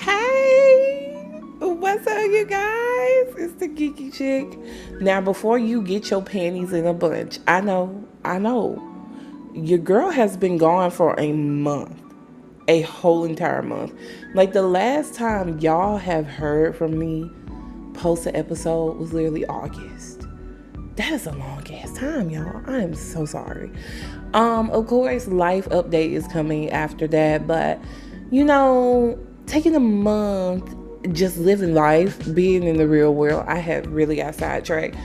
Hey, what's up, you guys? It's the Geeky Chick. Now, before you get your panties in a bunch, I know, I know, your girl has been gone for a month, a whole entire month. Like the last time y'all have heard from me post an episode was literally August. That is a long ass time, y'all. I am so sorry. Um, of course, life update is coming after that, but you know, taking a month just living life, being in the real world, I had really got sidetracked.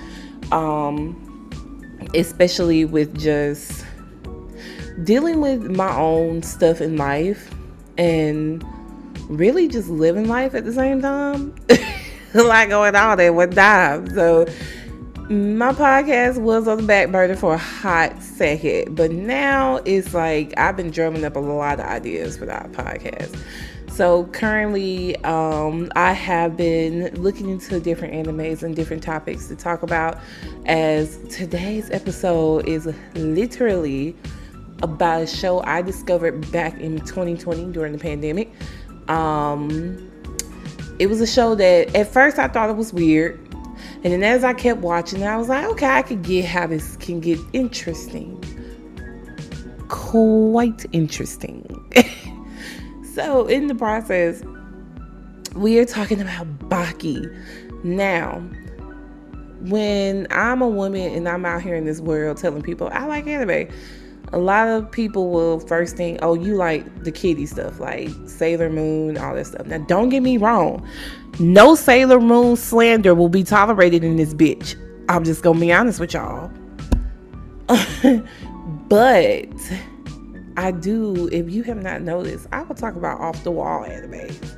Um, especially with just dealing with my own stuff in life and really just living life at the same time. lot going on at one time. So my podcast was on the back burner for a hot second, but now it's like I've been drumming up a lot of ideas for that podcast. So currently, um, I have been looking into different animes and different topics to talk about. As today's episode is literally about a show I discovered back in 2020 during the pandemic. Um, it was a show that at first I thought it was weird. And then as I kept watching, I was like, okay, I could get how this can get interesting. Quite interesting. So, in the process, we are talking about Baki. Now, when I'm a woman and I'm out here in this world telling people I like anime, a lot of people will first think, oh, you like the kiddie stuff, like Sailor Moon, all that stuff. Now, don't get me wrong, no Sailor Moon slander will be tolerated in this bitch. I'm just gonna be honest with y'all. but I do, if you have not noticed, I will talk about off the wall animes.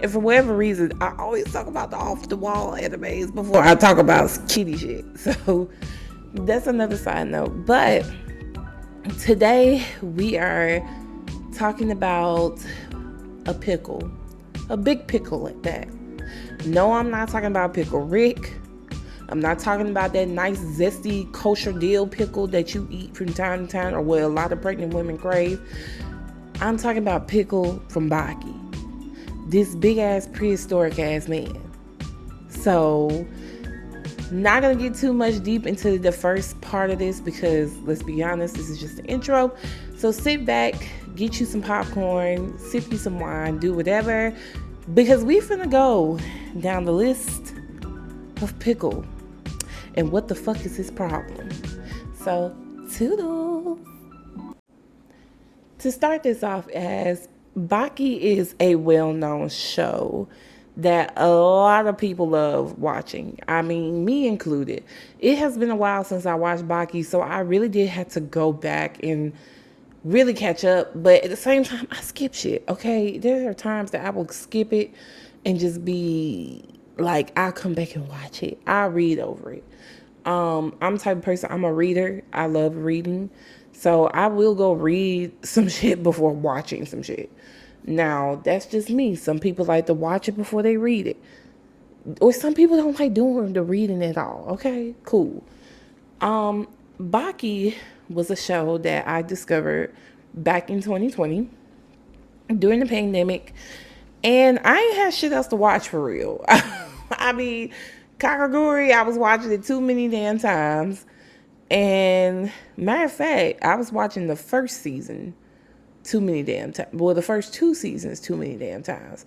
And for whatever reason, I always talk about the off the wall animes before I talk about kitty shit. So that's another side note. But today we are talking about a pickle, a big pickle at that. No, I'm not talking about Pickle Rick. I'm not talking about that nice, zesty, kosher dill pickle that you eat from time to time or what a lot of pregnant women crave. I'm talking about pickle from Baki. This big ass, prehistoric ass man. So, not gonna get too much deep into the first part of this because let's be honest, this is just the intro. So, sit back, get you some popcorn, sip you some wine, do whatever because we finna go down the list of pickle and what the fuck is his problem? So, toodles. To start this off as Baki is a well-known show that a lot of people love watching. I mean, me included. It has been a while since I watched Baki, so I really did have to go back and really catch up. But at the same time, I skip shit. Okay, there are times that I will skip it and just be like, I'll come back and watch it. I'll read over it. Um, I'm the type of person, I'm a reader. I love reading. So I will go read some shit before watching some shit. Now, that's just me. Some people like to watch it before they read it. Or some people don't like doing the reading at all. Okay, cool. Um, Baki was a show that I discovered back in 2020 during the pandemic. And I had shit else to watch for real. I mean, Kakegurui, I was watching it too many damn times. And matter of fact, I was watching the first season too many damn times. Well, the first two seasons too many damn times.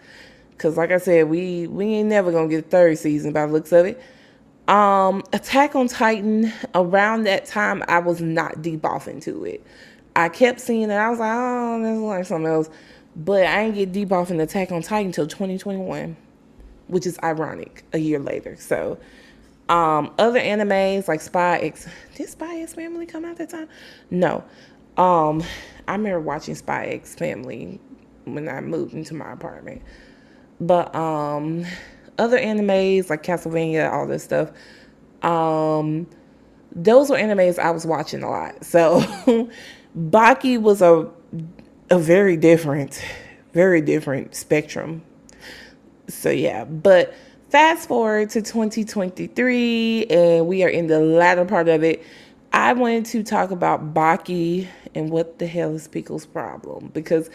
Cause like I said, we we ain't never gonna get a third season by the looks of it. Um, Attack on Titan. Around that time, I was not deep off into it. I kept seeing it. I was like, oh, this is like something else. But I didn't get deep off in Attack on Titan until 2021 which is ironic a year later. So, um, other animes like Spy X, did Spy X Family come out that time? No. Um, I remember watching Spy X Family when I moved into my apartment. But um, other animes like Castlevania, all this stuff, um, those were animes I was watching a lot. So Baki was a a very different, very different spectrum so yeah, but fast forward to 2023 and we are in the latter part of it. I wanted to talk about Baki and what the hell is Pickle's problem because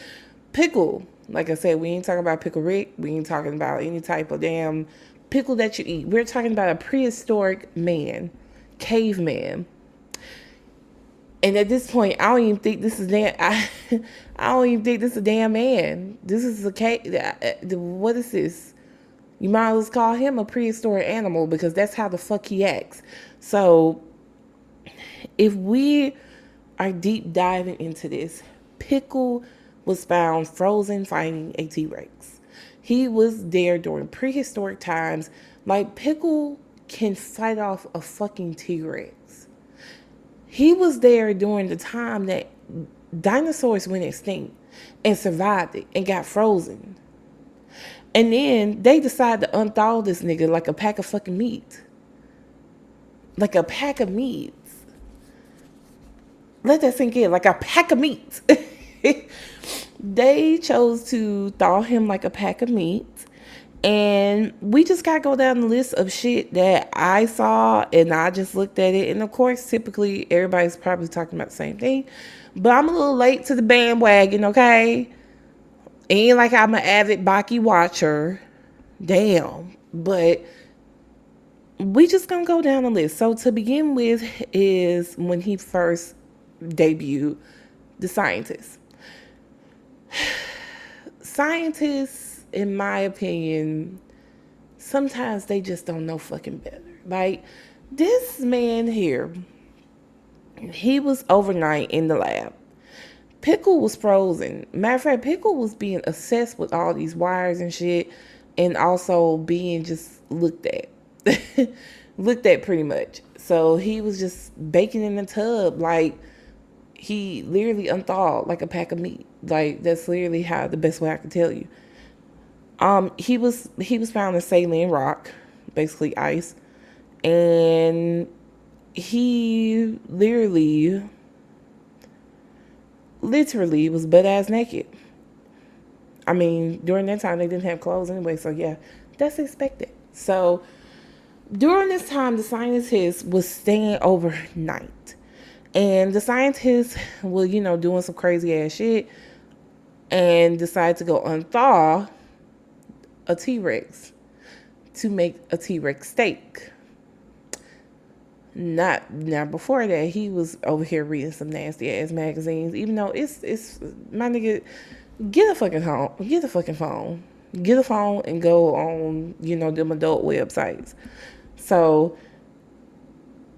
pickle. Like I said, we ain't talking about pickle Rick. We ain't talking about any type of damn pickle that you eat. We're talking about a prehistoric man, caveman. And at this point, I don't even think this is damn. I, I don't even think this is a damn man. This is a cave. Uh, uh, what is this? You might as well call him a prehistoric animal because that's how the fuck he acts. So, if we are deep diving into this, Pickle was found frozen fighting a T Rex. He was there during prehistoric times. Like, Pickle can fight off a fucking T Rex. He was there during the time that dinosaurs went extinct and survived it and got frozen. And then they decide to unthaw this nigga like a pack of fucking meat. Like a pack of meats. Let that sink in. Like a pack of meat. they chose to thaw him like a pack of meat. And we just got to go down the list of shit that I saw and I just looked at it. And of course, typically everybody's probably talking about the same thing. But I'm a little late to the bandwagon, okay? Ain't like I'm an avid Baki watcher. Damn. But we just gonna go down the list. So to begin with is when he first debuted the scientist. Scientists, in my opinion, sometimes they just don't know fucking better. Like this man here, he was overnight in the lab Pickle was frozen. Matter of fact, Pickle was being assessed with all these wires and shit, and also being just looked at. looked at pretty much. So he was just baking in the tub like he literally unthawed like a pack of meat. Like that's literally how the best way I can tell you. Um, he was he was found in saline rock, basically ice, and he literally literally was butt ass naked. I mean, during that time they didn't have clothes anyway, so yeah, that's expected. So during this time, the scientist was staying overnight. And the scientists were, you know, doing some crazy ass shit and decided to go unthaw a T Rex to make a T Rex steak. Not now before that, he was over here reading some nasty ass magazines. Even though it's it's my nigga, get a fucking home, get a fucking phone, get a phone and go on you know them adult websites. So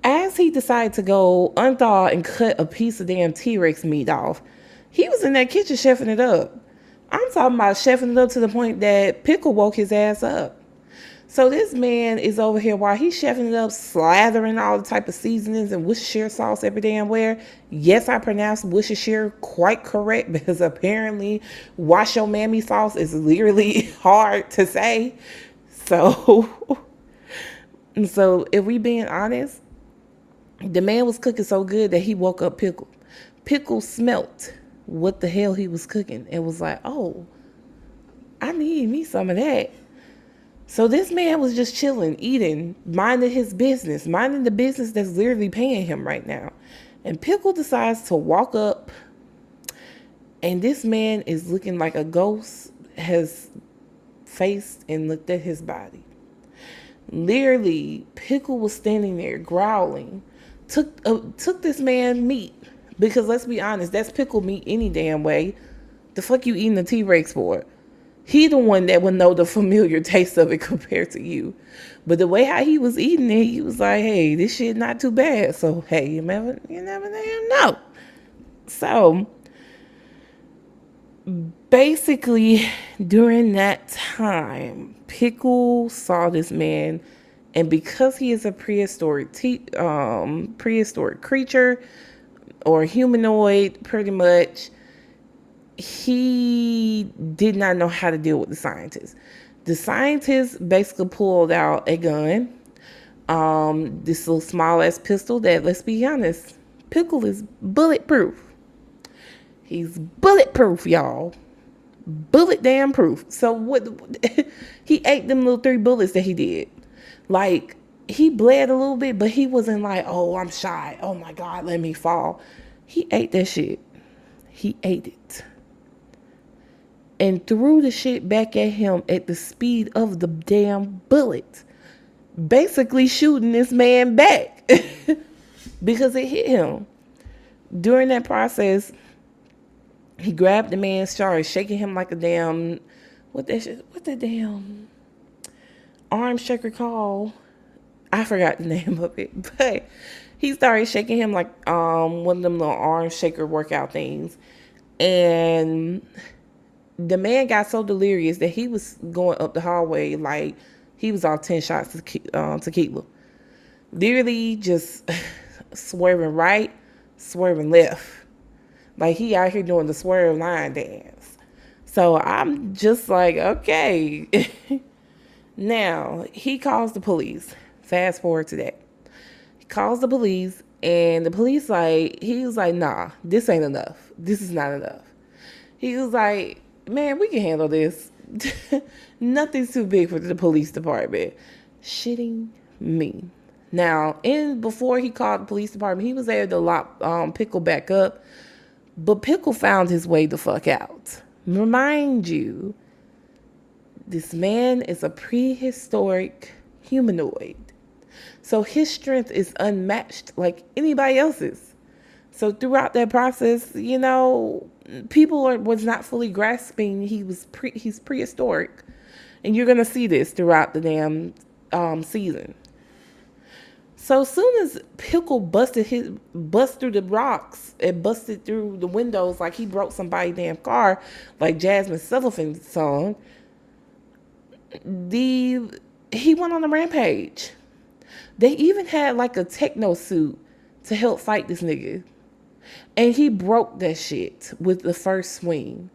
as he decided to go unthaw and cut a piece of damn T Rex meat off, he was in that kitchen chefing it up. I'm talking about chefing it up to the point that Pickle woke his ass up. So this man is over here while he's chefing it up, slathering all the type of seasonings and Worcestershire sauce every damn where. Yes, I pronounced Worcestershire quite correct because apparently wash your mammy sauce is literally hard to say. So, so if we being honest, the man was cooking so good that he woke up Pickle. Pickle smelt what the hell he was cooking and was like, oh, I need me some of that. So this man was just chilling, eating, minding his business, minding the business that's literally paying him right now. And Pickle decides to walk up, and this man is looking like a ghost has faced and looked at his body. Literally, Pickle was standing there growling. Took uh, took this man meat because let's be honest, that's pickle meat any damn way. The fuck you eating the T Rex for? He the one that would know the familiar taste of it compared to you. But the way how he was eating it, he was like, hey, this shit not too bad. So hey, you never you never damn know. So basically during that time, Pickle saw this man and because he is a prehistoric te- um, prehistoric creature or humanoid pretty much he did not know how to deal with the scientists. The scientists basically pulled out a gun, um, this little small ass pistol that, let's be honest, Pickle is bulletproof. He's bulletproof, y'all. Bullet damn proof. So what? he ate them little three bullets that he did. Like he bled a little bit, but he wasn't like, oh, I'm shy. Oh my God, let me fall. He ate that shit. He ate it and threw the shit back at him at the speed of the damn bullet. Basically shooting this man back because it hit him. During that process, he grabbed the man's started shaking him like a damn what that shit, what the damn arm shaker called. I forgot the name of it, but he started shaking him like um one of them little arm shaker workout things. And the man got so delirious that he was going up the hallway like he was off 10 shots of uh, tequila. Literally just swerving right, swerving left. Like he out here doing the swerve line dance. So I'm just like, okay. now he calls the police. Fast forward to that. He calls the police and the police like he was like, nah, this ain't enough. This is not enough. He was like, man, we can handle this. Nothing's too big for the police department. Shitting me. Now, in before he called the police department, he was there to lock um, Pickle back up, but Pickle found his way the fuck out. Remind you, this man is a prehistoric humanoid. So his strength is unmatched like anybody else's. So throughout that process, you know, people are, was not fully grasping he was pre, he's prehistoric. And you're going to see this throughout the damn um, season. So soon as Pickle busted his bust through the rocks and busted through the windows like he broke somebody's damn car, like Jazmine Sullivan's song, the he went on a rampage. They even had like a techno suit to help fight this nigga. And he broke that shit with the first swing.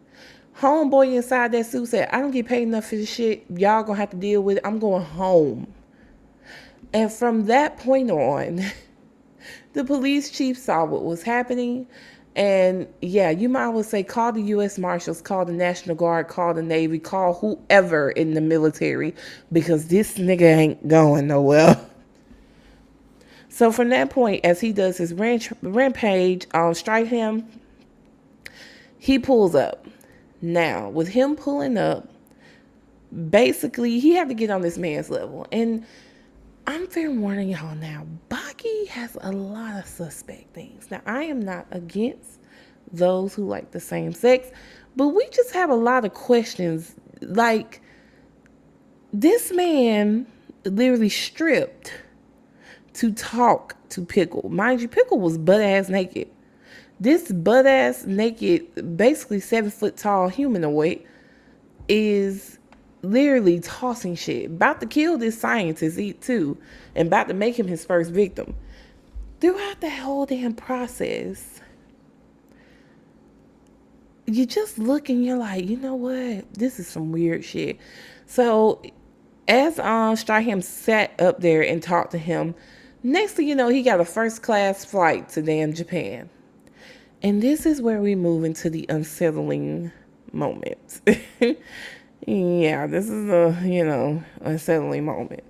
Homeboy inside that suit said, I don't get paid enough for this shit. Y'all gonna have to deal with it. I'm going home. And from that point on, the police chief saw what was happening. And yeah, you might well say call the U.S. Marshals, call the National Guard, call the Navy, call whoever in the military because this nigga ain't going nowhere. So from that point, as he does his rampage on um, strike him, he pulls up. Now, with him pulling up, basically he had to get on this man's level. And I'm fair warning y'all now, Baki has a lot of suspect things. Now, I am not against those who like the same sex, but we just have a lot of questions. Like, this man literally stripped to talk to Pickle. Mind you, Pickle was butt ass naked. This butt ass naked, basically seven foot tall humanoid is literally tossing shit. About to kill this scientist eat too, and about to make him his first victim. Throughout the whole damn process, you just look and you're like, you know what? This is some weird shit. So as um Strahan sat up there and talked to him, Next thing you know, he got a first class flight to damn Japan. And this is where we move into the unsettling moment. yeah, this is a, you know, unsettling moment.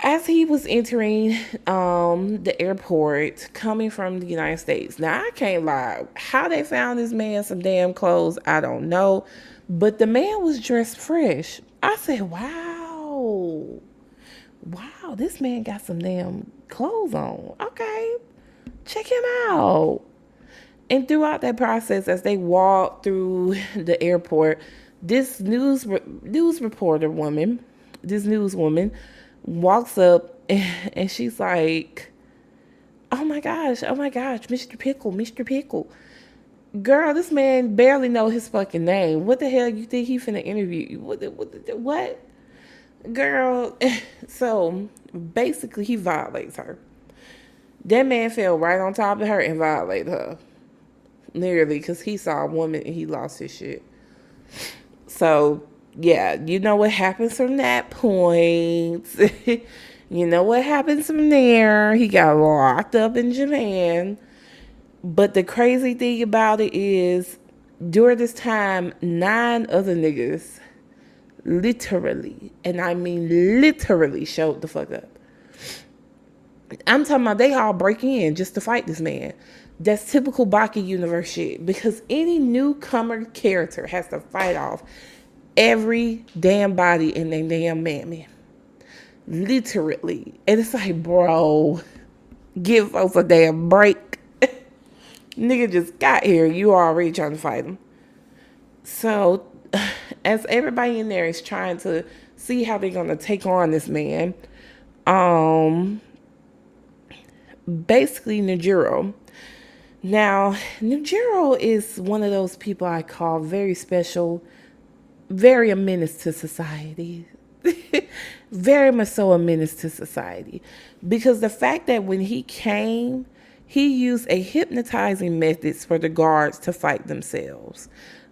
As he was entering um, the airport coming from the United States. Now, I can't lie. How they found this man some damn clothes, I don't know. But the man was dressed fresh. I said, wow wow, this man got some damn clothes on. Okay, check him out. And throughout that process, as they walk through the airport, this news news reporter woman, this newswoman, walks up and, and she's like, "Oh my gosh, oh my gosh, Mr. Pickle, Mr. Pickle." Girl, this man barely know his fucking name. What the hell you think he finna interview you? What? What? what? Girl, so basically he violates her. That man fell right on top of her and violated her. Literally, because he saw a woman and he lost his shit. So, yeah, you know what happens from that point. you know what happens from there. He got locked up in Japan. But the crazy thing about it is, during this time, nine other niggas literally, and I mean literally showed the fuck up. I'm talking about they all break in just to fight this man. That's typical Baki universe shit because any newcomer character has to fight off every damn body in their damn mammy. Literally. And it's like, bro, give us a damn break. Nigga just got here. You already trying to fight him. So, as everybody in there is trying to see how they're gonna take on this man, um, basically Nejiro. Now, Nejiro is one of those people I call very special, very a menace to society. very much so a menace to society. Because the fact that when he came, he used a hypnotizing methods for the guards to fight themselves.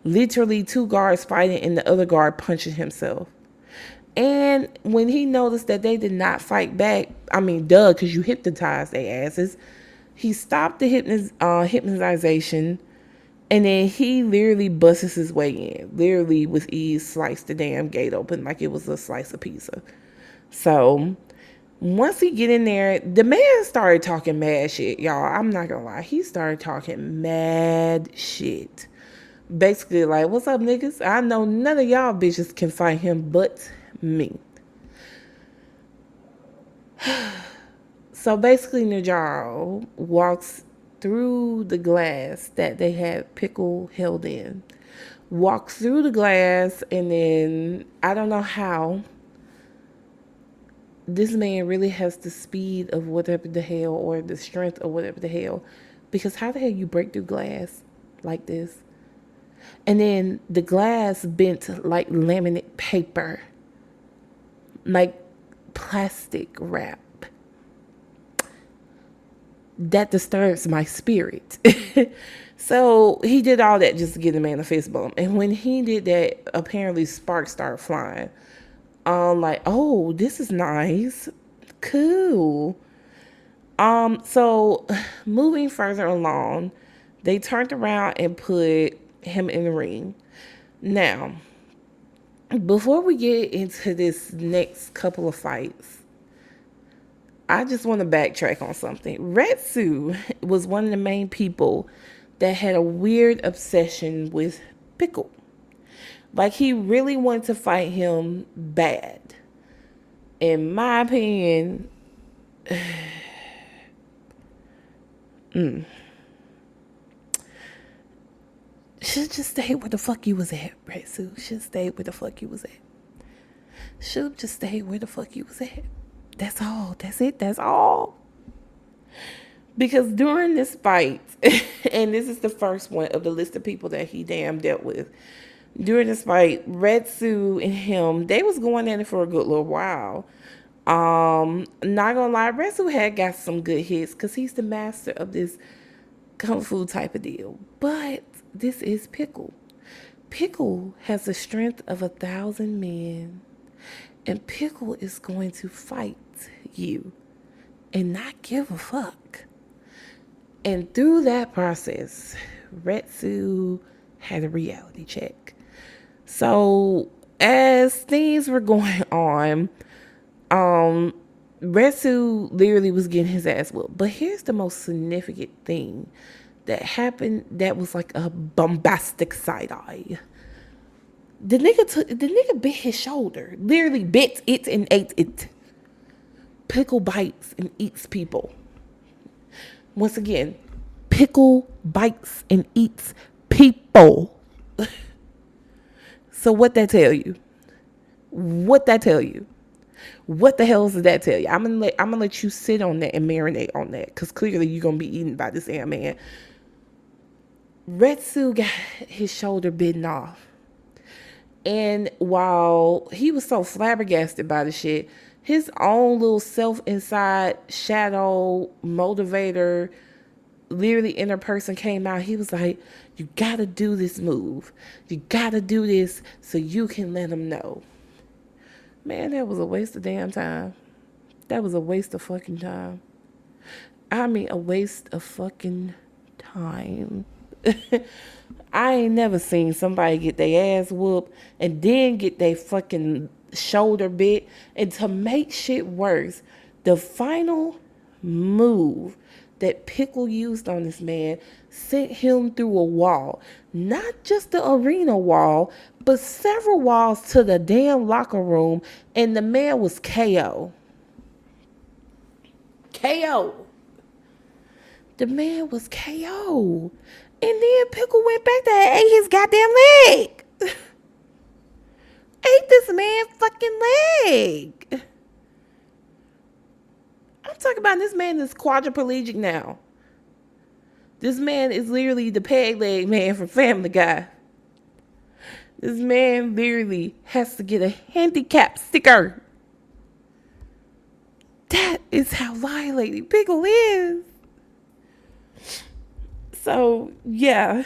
Literally, two guards fighting and the other guard punching himself. And when he noticed that they did not fight back, I mean, duh, because you hypnotized their asses, he stopped the uh, hypnotization and then he literally busts his way in. Literally, with ease, sliced the damn gate open like it was a slice of pizza. So, once he get in there, the man started talking mad shit, y'all. I'm not gonna lie. He started talking mad shit. Basically, like, what's up, niggas? I know none of y'all bitches can fight him but me. so basically, Nejiro walks through the glass that they had Pickle held in. Walks through the glass, and then I don't know how. This man really has the speed of whatever the hell, or the strength of whatever the hell. Because how the hell you break through glass like this? And then the glass bent like laminate paper like plastic wrap. That disturbs my spirit. so he did all that just to get the man a fist bump. And when he did that, apparently sparks started flying. Um, like, oh, this is nice. Cool. Um, so moving further along, they turned around and put him in the ring. Now, before we get into this next couple of fights, I just want to backtrack on something. Retsu was one of the main people that had a weird obsession with Pickle. Like he really wanted to fight him bad. In my opinion, mm, should just stay where the fuck you was at, right, Sue? Should stay where the fuck you was at. Should just stay where the fuck you was at. That's all. That's it. That's all. Because during this fight, and this is the first one of the list of people that he damn dealt with. During this fight, Retsu and him, they was going at it for a good little while. Um, not gonna lie, Retsu had got some good hits because he's the master of this kung fu type of deal. But this is Pickle. Pickle has the strength of a thousand men, and Pickle is going to fight you and not give a fuck. And through that process, Retsu had a reality check. So as things were going on, um, Retsu literally was getting his ass whooped. But here's the most significant thing that happened that was like a bombastic side eye. The nigga took the nigga bit his shoulder. Literally bit it and ate it. Pickle bites and eats people. Once again, pickle bites and eats people. so what that tell you? What that tell you? What the hell does that tell you? I'm gonna let I'm gonna let you sit on that and marinate on that because clearly you're gonna be eaten by this damn man. Retsu got his shoulder bitten off. And while he was so flabbergasted by the shit, his own little self inside shadow motivator, literally inner person came out. He was like, You gotta do this move. You gotta do this so you can let him know. Man, that was a waste of damn time. That was a waste of fucking time. I mean, a waste of fucking time. I ain't never seen somebody get their ass whooped and then get their fucking shoulder bit. And to make shit worse, the final move that Pickle used on this man sent him through a wall. Not just the arena wall, but several walls to the damn locker room, and the man was KO. KO. The man was KO. And then Pickle went back and ate his goddamn leg. ate this man fucking leg. I'm talking about this man is quadriplegic now. This man is literally the peg leg man from Family Guy. This man literally has to get a handicap sticker. That is how violating Pickle is. So yeah,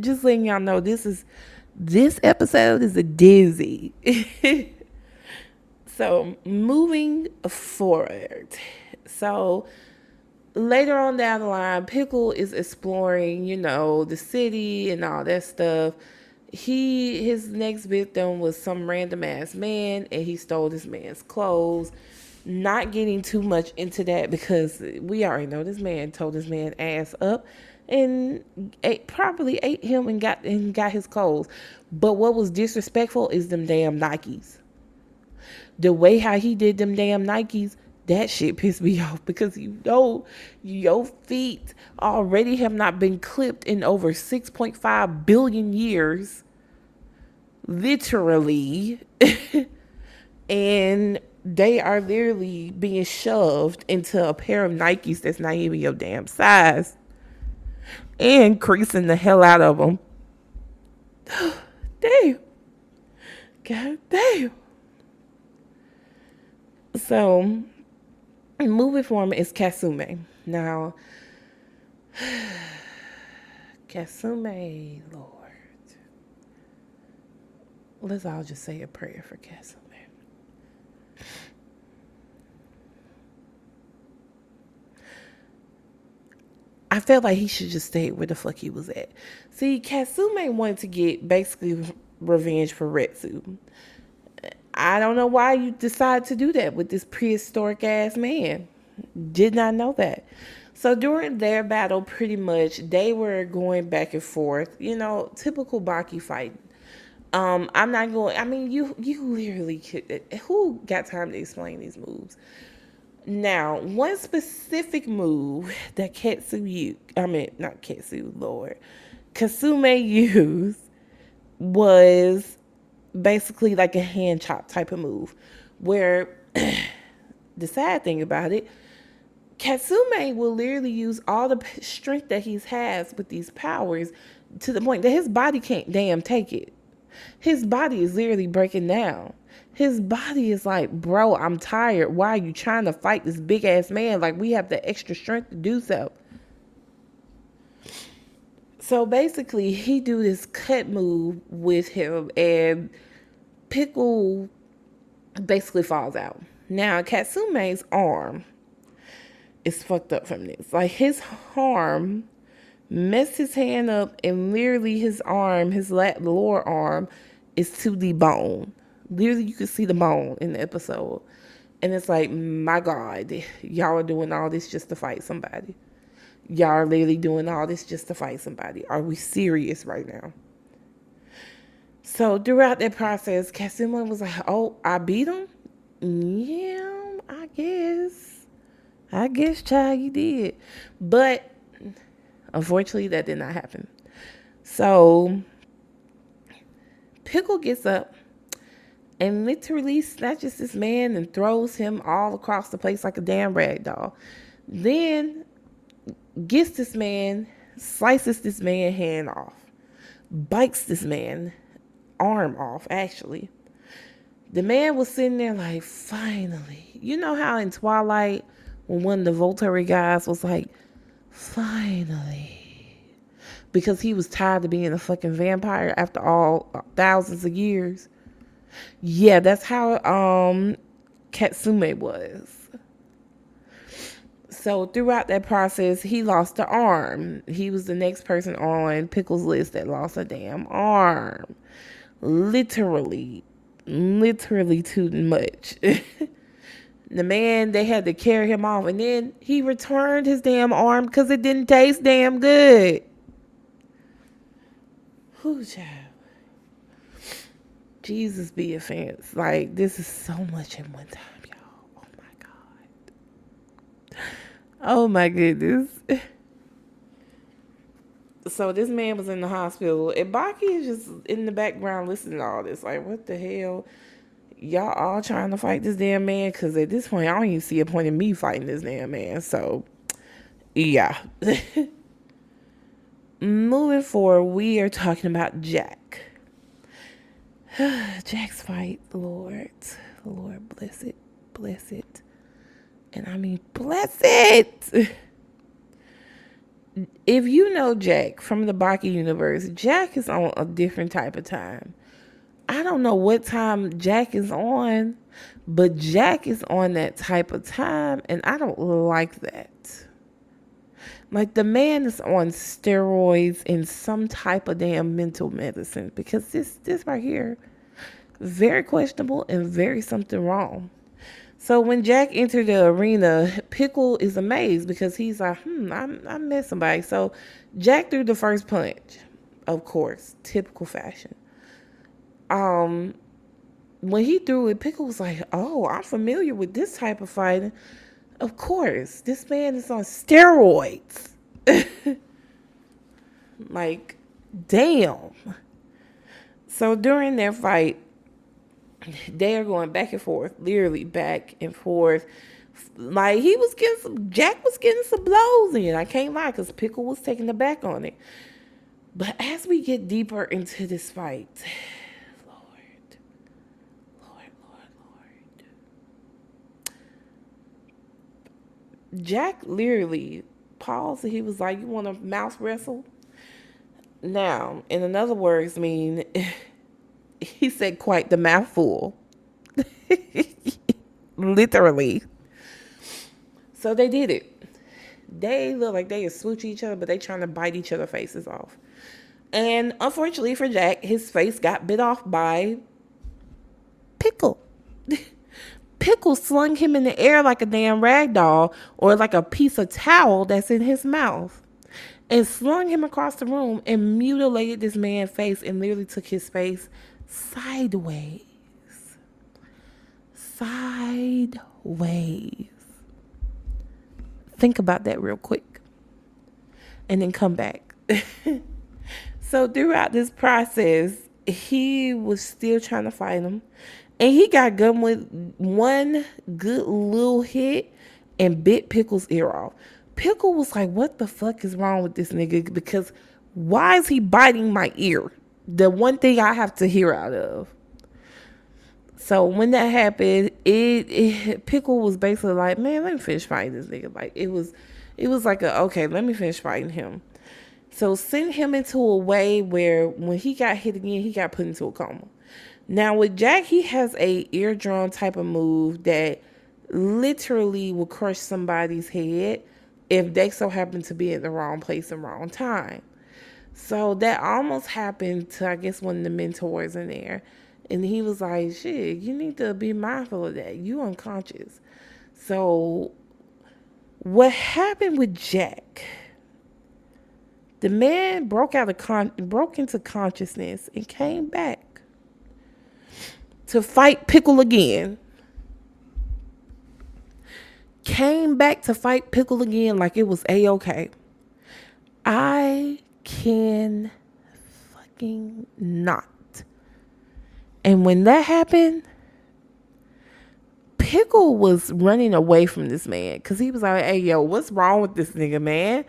just letting y'all know this is this episode is a dizzy. so moving forward. So later on down the line, Pickle is exploring, you know, the city and all that stuff. He his next victim was some random ass man and he stole this man's clothes. Not getting too much into that because we already know this man told this man ass up and ate, probably ate him and got and got his clothes. But what was disrespectful is them damn Nikes. The way how he did them damn Nikes, that shit pissed me off because you know your feet already have not been clipped in over 6.5 billion years literally and they are literally being shoved into a pair of Nikes that's not even your damn size and creasing the hell out of them. damn. God damn. So, movie form is Kasume. Now, Kasume, Lord. Let's all just say a prayer for Kasume. I felt like he should just stay where the fuck he was at. See, Kasume wanted to get basically revenge for Retsu. I don't know why you decided to do that with this prehistoric ass man. Did not know that. So during their battle, pretty much they were going back and forth. You know, typical Baki fight. Um, I'm not going. I mean, you you literally could. Who got time to explain these moves? Now, one specific move that Ketsu, I mean, not Ketsu, Lord, Kasume used was basically like a hand chop type of move, where the sad thing about it, Katsume will literally use all the strength that he has with these powers to the point that his body can't damn take it. His body is literally breaking down. His body is like, bro, I'm tired. Why are you trying to fight this big ass man? Like, we have the extra strength to do so. So basically, he do this cut move with him, and Pickle basically falls out. Now, Katsume's arm is fucked up from this. Like, his arm messed his hand up, and literally his arm, his lower arm, is to the bone literally you could see the bone in the episode. And it's like my god y'all are doing all this just to fight somebody. Y'all are literally doing all this just to fight somebody. Are we serious right now? So throughout that process Kasuma was like oh i beat him yeah i guess. I guess child you did. But unfortunately that did not happen. So pickle gets up and literally snatches this man and throws him all across the place like a damn rag doll. Then gets this man, slices this man hand off, bites this man arm off, actually. The man was sitting there like, finally. You know how in Twilight, when one of the Volturi guys was like, finally. Because he was tired of being a fucking vampire after all thousands of years yeah, that's how um Katsume was. So throughout that process, he lost an arm. He was the next person on Pickle's list that lost a damn arm. Literally, literally too much. The man, they had to carry him off, and then he returned his damn arm because it didn't taste damn good. Who child? Jesus be offense. Like this is so much in one time, y'all. Oh my god. Oh my goodness. So this man was in the hospital, and Baki is just in the background listening to all this. Like, what the hell? Y'all all trying to fight this damn man? Because at this point, I don't even see a point in me fighting this damn man. So, yeah. Moving forward, we are talking about Jack. Jack's fight, Lord. Lord, bless it. Bless it. And I mean, bless it. If you know Jack from the Baki universe, Jack is on a different type of time. I don't know what time Jack is on, but Jack is on that type of time, and I don't like that. Like the man is on steroids and some type of damn mental medicine because this this right here, very questionable and very something wrong. So when Jack entered the arena, Pickle is amazed because he's like, hmm, I, I met somebody. So Jack threw the first punch, of course, typical fashion. Um, when he threw it, Pickle was like, oh, I'm familiar with this type of fighting. Of course, this man is on steroids. like, damn. So during their fight, they are going back and forth, literally back and forth. Like he was getting some, Jack was getting some blows in. I can't lie, because Pickle was taking the back on it. But as we get deeper into this fight, Lord, Lord, Lord, Lord. Jack literally paused and he was like, You want to mouse wrestle? Now, in another words, mean he said quite the mouthful. Literally. So they did it. They look like they smooch each other, but they trying to bite each other faces off. And unfortunately for Jack, his face got bit off by Pickle. Pickle slung him in the air like a damn rag doll or like a piece of towel that's in his mouth and slung him across the room and mutilated this man's face and literally took his face sideways. Sideways. Think about that real quick and then come back. so, throughout this process, he was still trying to fight him. And he got gun with one good little hit and bit Pickle's ear off. Pickle was like, What the fuck is wrong with this nigga? Because why is he biting my ear? the one thing I have to hear out of. So when that happened, it, it Pickle was basically like, man, let me finish fighting this nigga. Like it was, it was like a okay, let me finish fighting him. So send him into a way where when he got hit again, he got put into a coma. Now with Jack, he has a eardrum type of move that literally will crush somebody's head if they so happen to be at the wrong place and wrong time. So that almost happened to I guess one of the mentors in there. And he was like, shit, you need to be mindful of that. You unconscious. So what happened with Jack? The man broke out of con- broke into consciousness and came back to fight Pickle again. Came back to fight Pickle again like it was a okay. I can fucking not. And when that happened, Pickle was running away from this man because he was like, hey, yo, what's wrong with this nigga, man?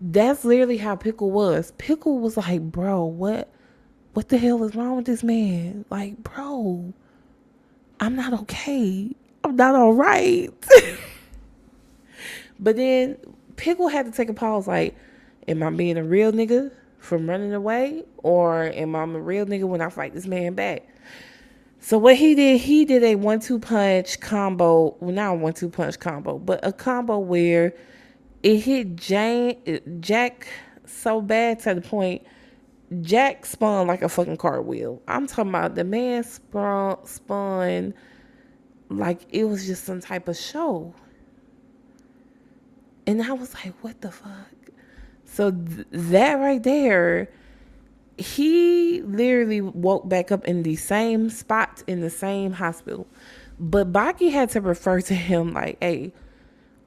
That's literally how Pickle was. Pickle was like, bro, what what the hell is wrong with this man? Like, bro, I'm not okay. I'm not all right. but then Pickle had to take a pause, like, Am I being a real nigga from running away? Or am I a real nigga when I fight this man back? So what he did, he did a one-two punch combo. Well, not a one-two punch combo, but a combo where it hit Jane, Jack so bad to the point Jack spun like a fucking cartwheel. I'm talking about the man spun spun like it was just some type of show. And I was like, what the fuck? So th- that right there, he literally woke back up in the same spot in the same hospital. But Baki had to refer to him like, hey,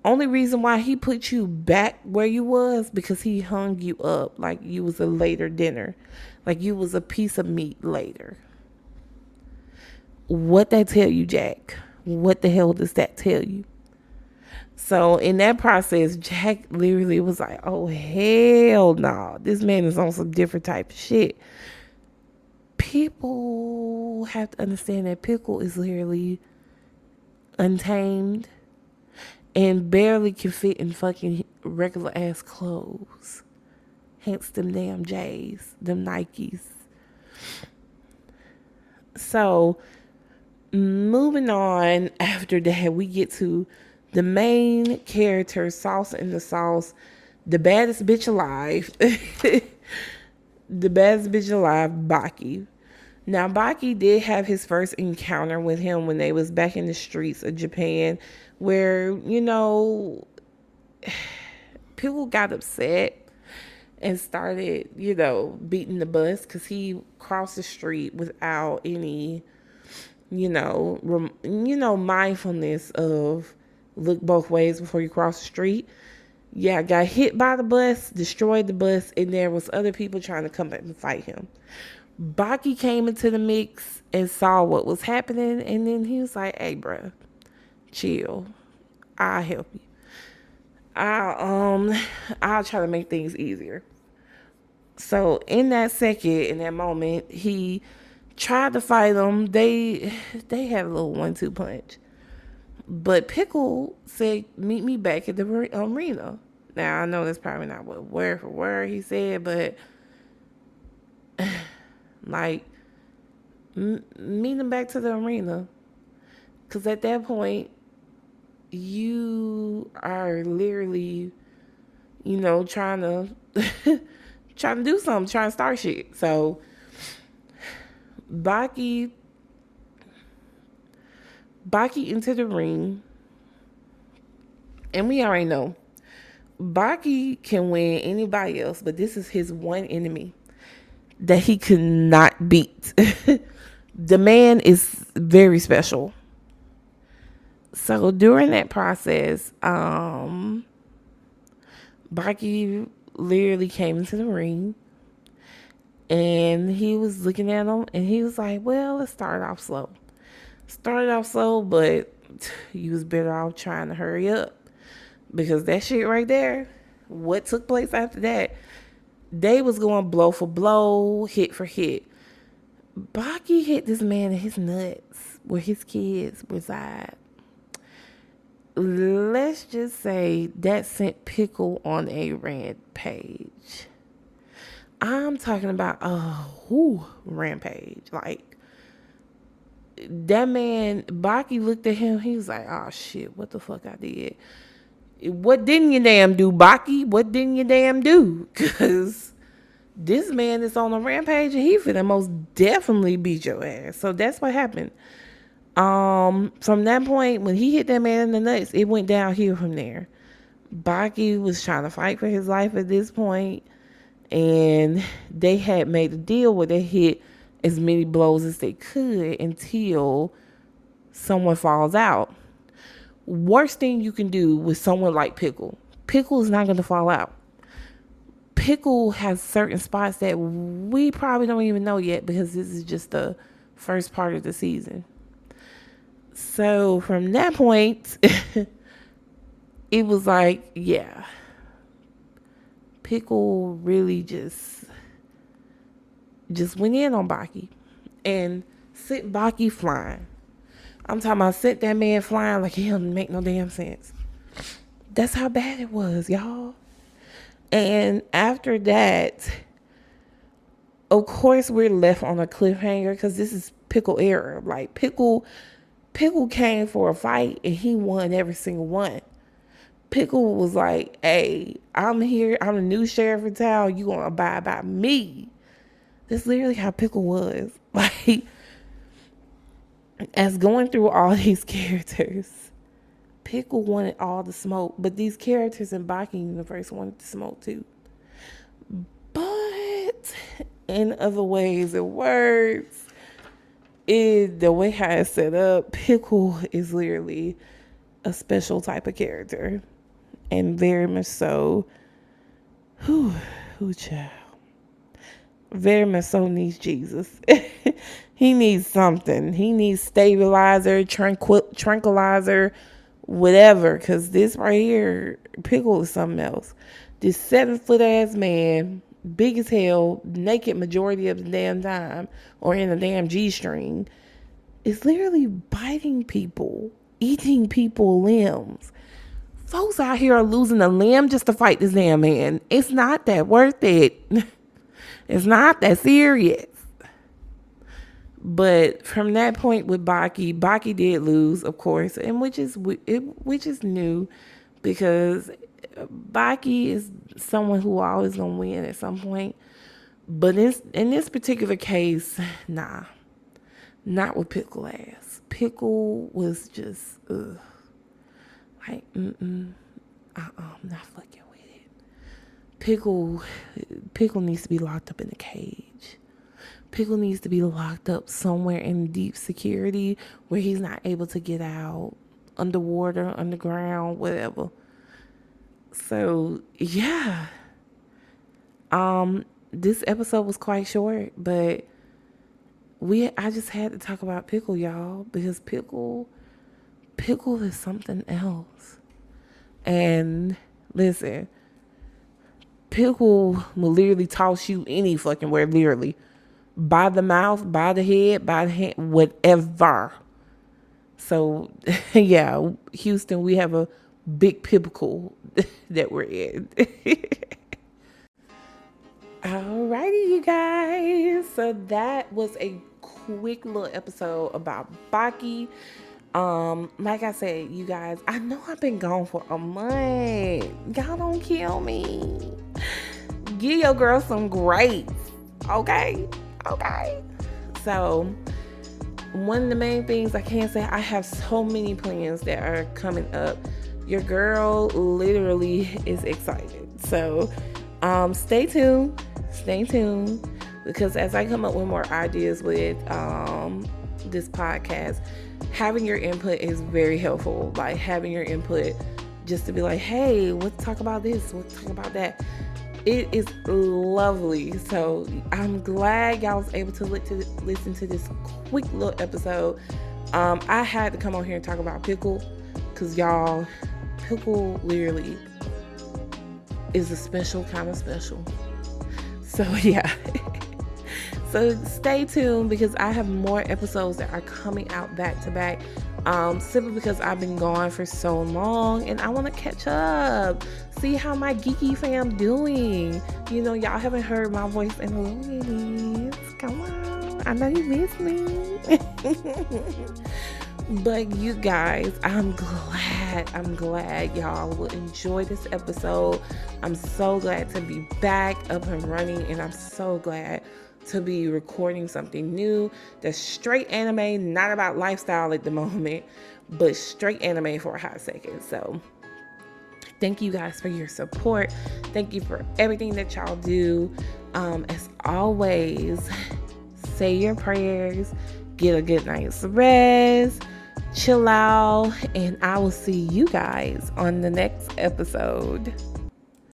only reason why he put you back where you was because he hung you up like you was a later dinner. Like you was a piece of meat later. What that tell you, Jack? What the hell does that tell you? So in that process, Jack literally was like, "Oh hell no, nah. this man is on some different type of shit." People have to understand that Pickle is literally untamed and barely can fit in fucking regular ass clothes. Hence them damn J's, them Nikes. So moving on after that, we get to the main character, Sauce in the Sauce, the baddest bitch alive. the baddest bitch alive, Baki. Now Baki did have his first encounter with him when they was back in the streets of Japan, where, you know, people got upset and started, you know, beating the bus because he crossed the street without any, you know, rem- you know, mindfulness of look both ways before you cross the street. Yeah, got hit by the bus, destroyed the bus, and there was other people trying to come back and fight him. Baki came into the mix and saw what was happening, and then he was like, "Hey, bro, chill. I'll help you. I'll um, I'll try to make things easier." So in that second, in that moment, he tried to fight them. They they had a little one-two punch. But Pickle said, "Meet me back at the arena." Now I know that's probably not what word for word he said, but like m- meet him back to the arena, because at that point, you are literally, you know, trying to trying to do something, trying to start shit. So Baki Baki into the ring. And we already know Baki can win anybody else, but this is his one enemy that he could not beat. the man is very special. So during that process, um literally came into the ring and he was looking at him and he was like, Well, let's start off slow started off slow, but you was better off trying to hurry up because that shit right there, what took place after that, they was going blow for blow, hit for hit. Baki hit this man in his nuts where his kids reside. Let's just say that sent Pickle on a rampage. I'm talking about a whoo, rampage. Like that man Baki looked at him. He was like, "Oh shit, what the fuck I did? What didn't you damn do, Baki? What didn't you damn do? Cause this man is on a rampage and he finna most definitely beat your ass. So that's what happened. Um, from that point, when he hit that man in the nuts, it went downhill from there. Baki was trying to fight for his life at this point, and they had made a deal where they hit as many blows as they could until someone falls out. Worst thing you can do with someone like Pickle. Pickle is not going to fall out. Pickle has certain spots that we probably don't even know yet because this is just the first part of the season. So from that point, it was like, yeah, Pickle really just just went in on Baki and sent Baki flying. I'm talking about sent that man flying like he don't make no damn sense. That's how bad it was, y'all. And after that, of course, we're left on a cliffhanger because this is Pickle era. Like Pickle, Pickle came for a fight and he won every single one. Pickle was like, "Hey, I'm here. I'm the new sheriff in town. You gonna abide by me?" That's literally how Pickle was. Like as going through all these characters, Pickle wanted all the smoke, but these characters in Baki universe wanted the smoke too. But in other ways and words, it the way how it's set up, Pickle is literally a special type of character. And very much so. Whew, who child. Very much so needs Jesus. he needs something. He needs stabilizer, tranquil- tranquilizer, whatever. Cause this right here, Pickle is something else. This seven foot ass man, big as hell, naked majority of the damn time, or in a damn G string, is literally biting people, eating people limbs. Folks out here are losing a limb just to fight this damn man. It's not that worth it. it's not that serious. But from that point with Baki, Baki did lose, of course, and which is which is new because Baki is someone who always gonna win at some point. But in in this particular case, nah, not with Pickle ass. Pickle was just ugh, like mm mm, uh uh, I'm not fucking with it. Pickle, Pickle needs to be locked up in a cage. Pickle needs to be locked up somewhere in deep security where he's not able to get out, underwater, underground, whatever. So, yeah. Um this episode was quite short, but we I just had to talk about Pickle, y'all, because Pickle Pickle is something else. And listen, Pickle will literally toss you any fucking where, literally by the mouth, by the head, by the hand, whatever. So, yeah, Houston, we have a big pickle that we're in. Alrighty, you guys. So that was a quick little episode about Baki. Um, like I said, you guys, I know I've been gone for a month. Y'all don't kill me. Give your girl some grapes, okay? Okay. So, one of the main things I can say, I have so many plans that are coming up. Your girl literally is excited. So, um, stay tuned. Stay tuned because as I come up with more ideas with um, this podcast, having your input is very helpful. Like having your input just to be like, hey, let's talk about this, let's talk about that it is lovely. So I'm glad y'all was able to, listen to this quick little episode. Um, I had to come on here and talk about pickle because y'all, pickle literally is a special kind of special. So yeah. so stay tuned because I have more episodes that are coming out back to back um, simply because I've been gone for so long and I want to catch up, see how my geeky fam doing. You know, y'all haven't heard my voice in a little. Come on, I know you miss me. But you guys, I'm glad, I'm glad y'all will enjoy this episode. I'm so glad to be back up and running, and I'm so glad to be recording something new that's straight anime, not about lifestyle at the moment, but straight anime for a hot second. So, thank you guys for your support. Thank you for everything that y'all do. Um, as always, say your prayers, get a good night's rest, chill out, and I will see you guys on the next episode.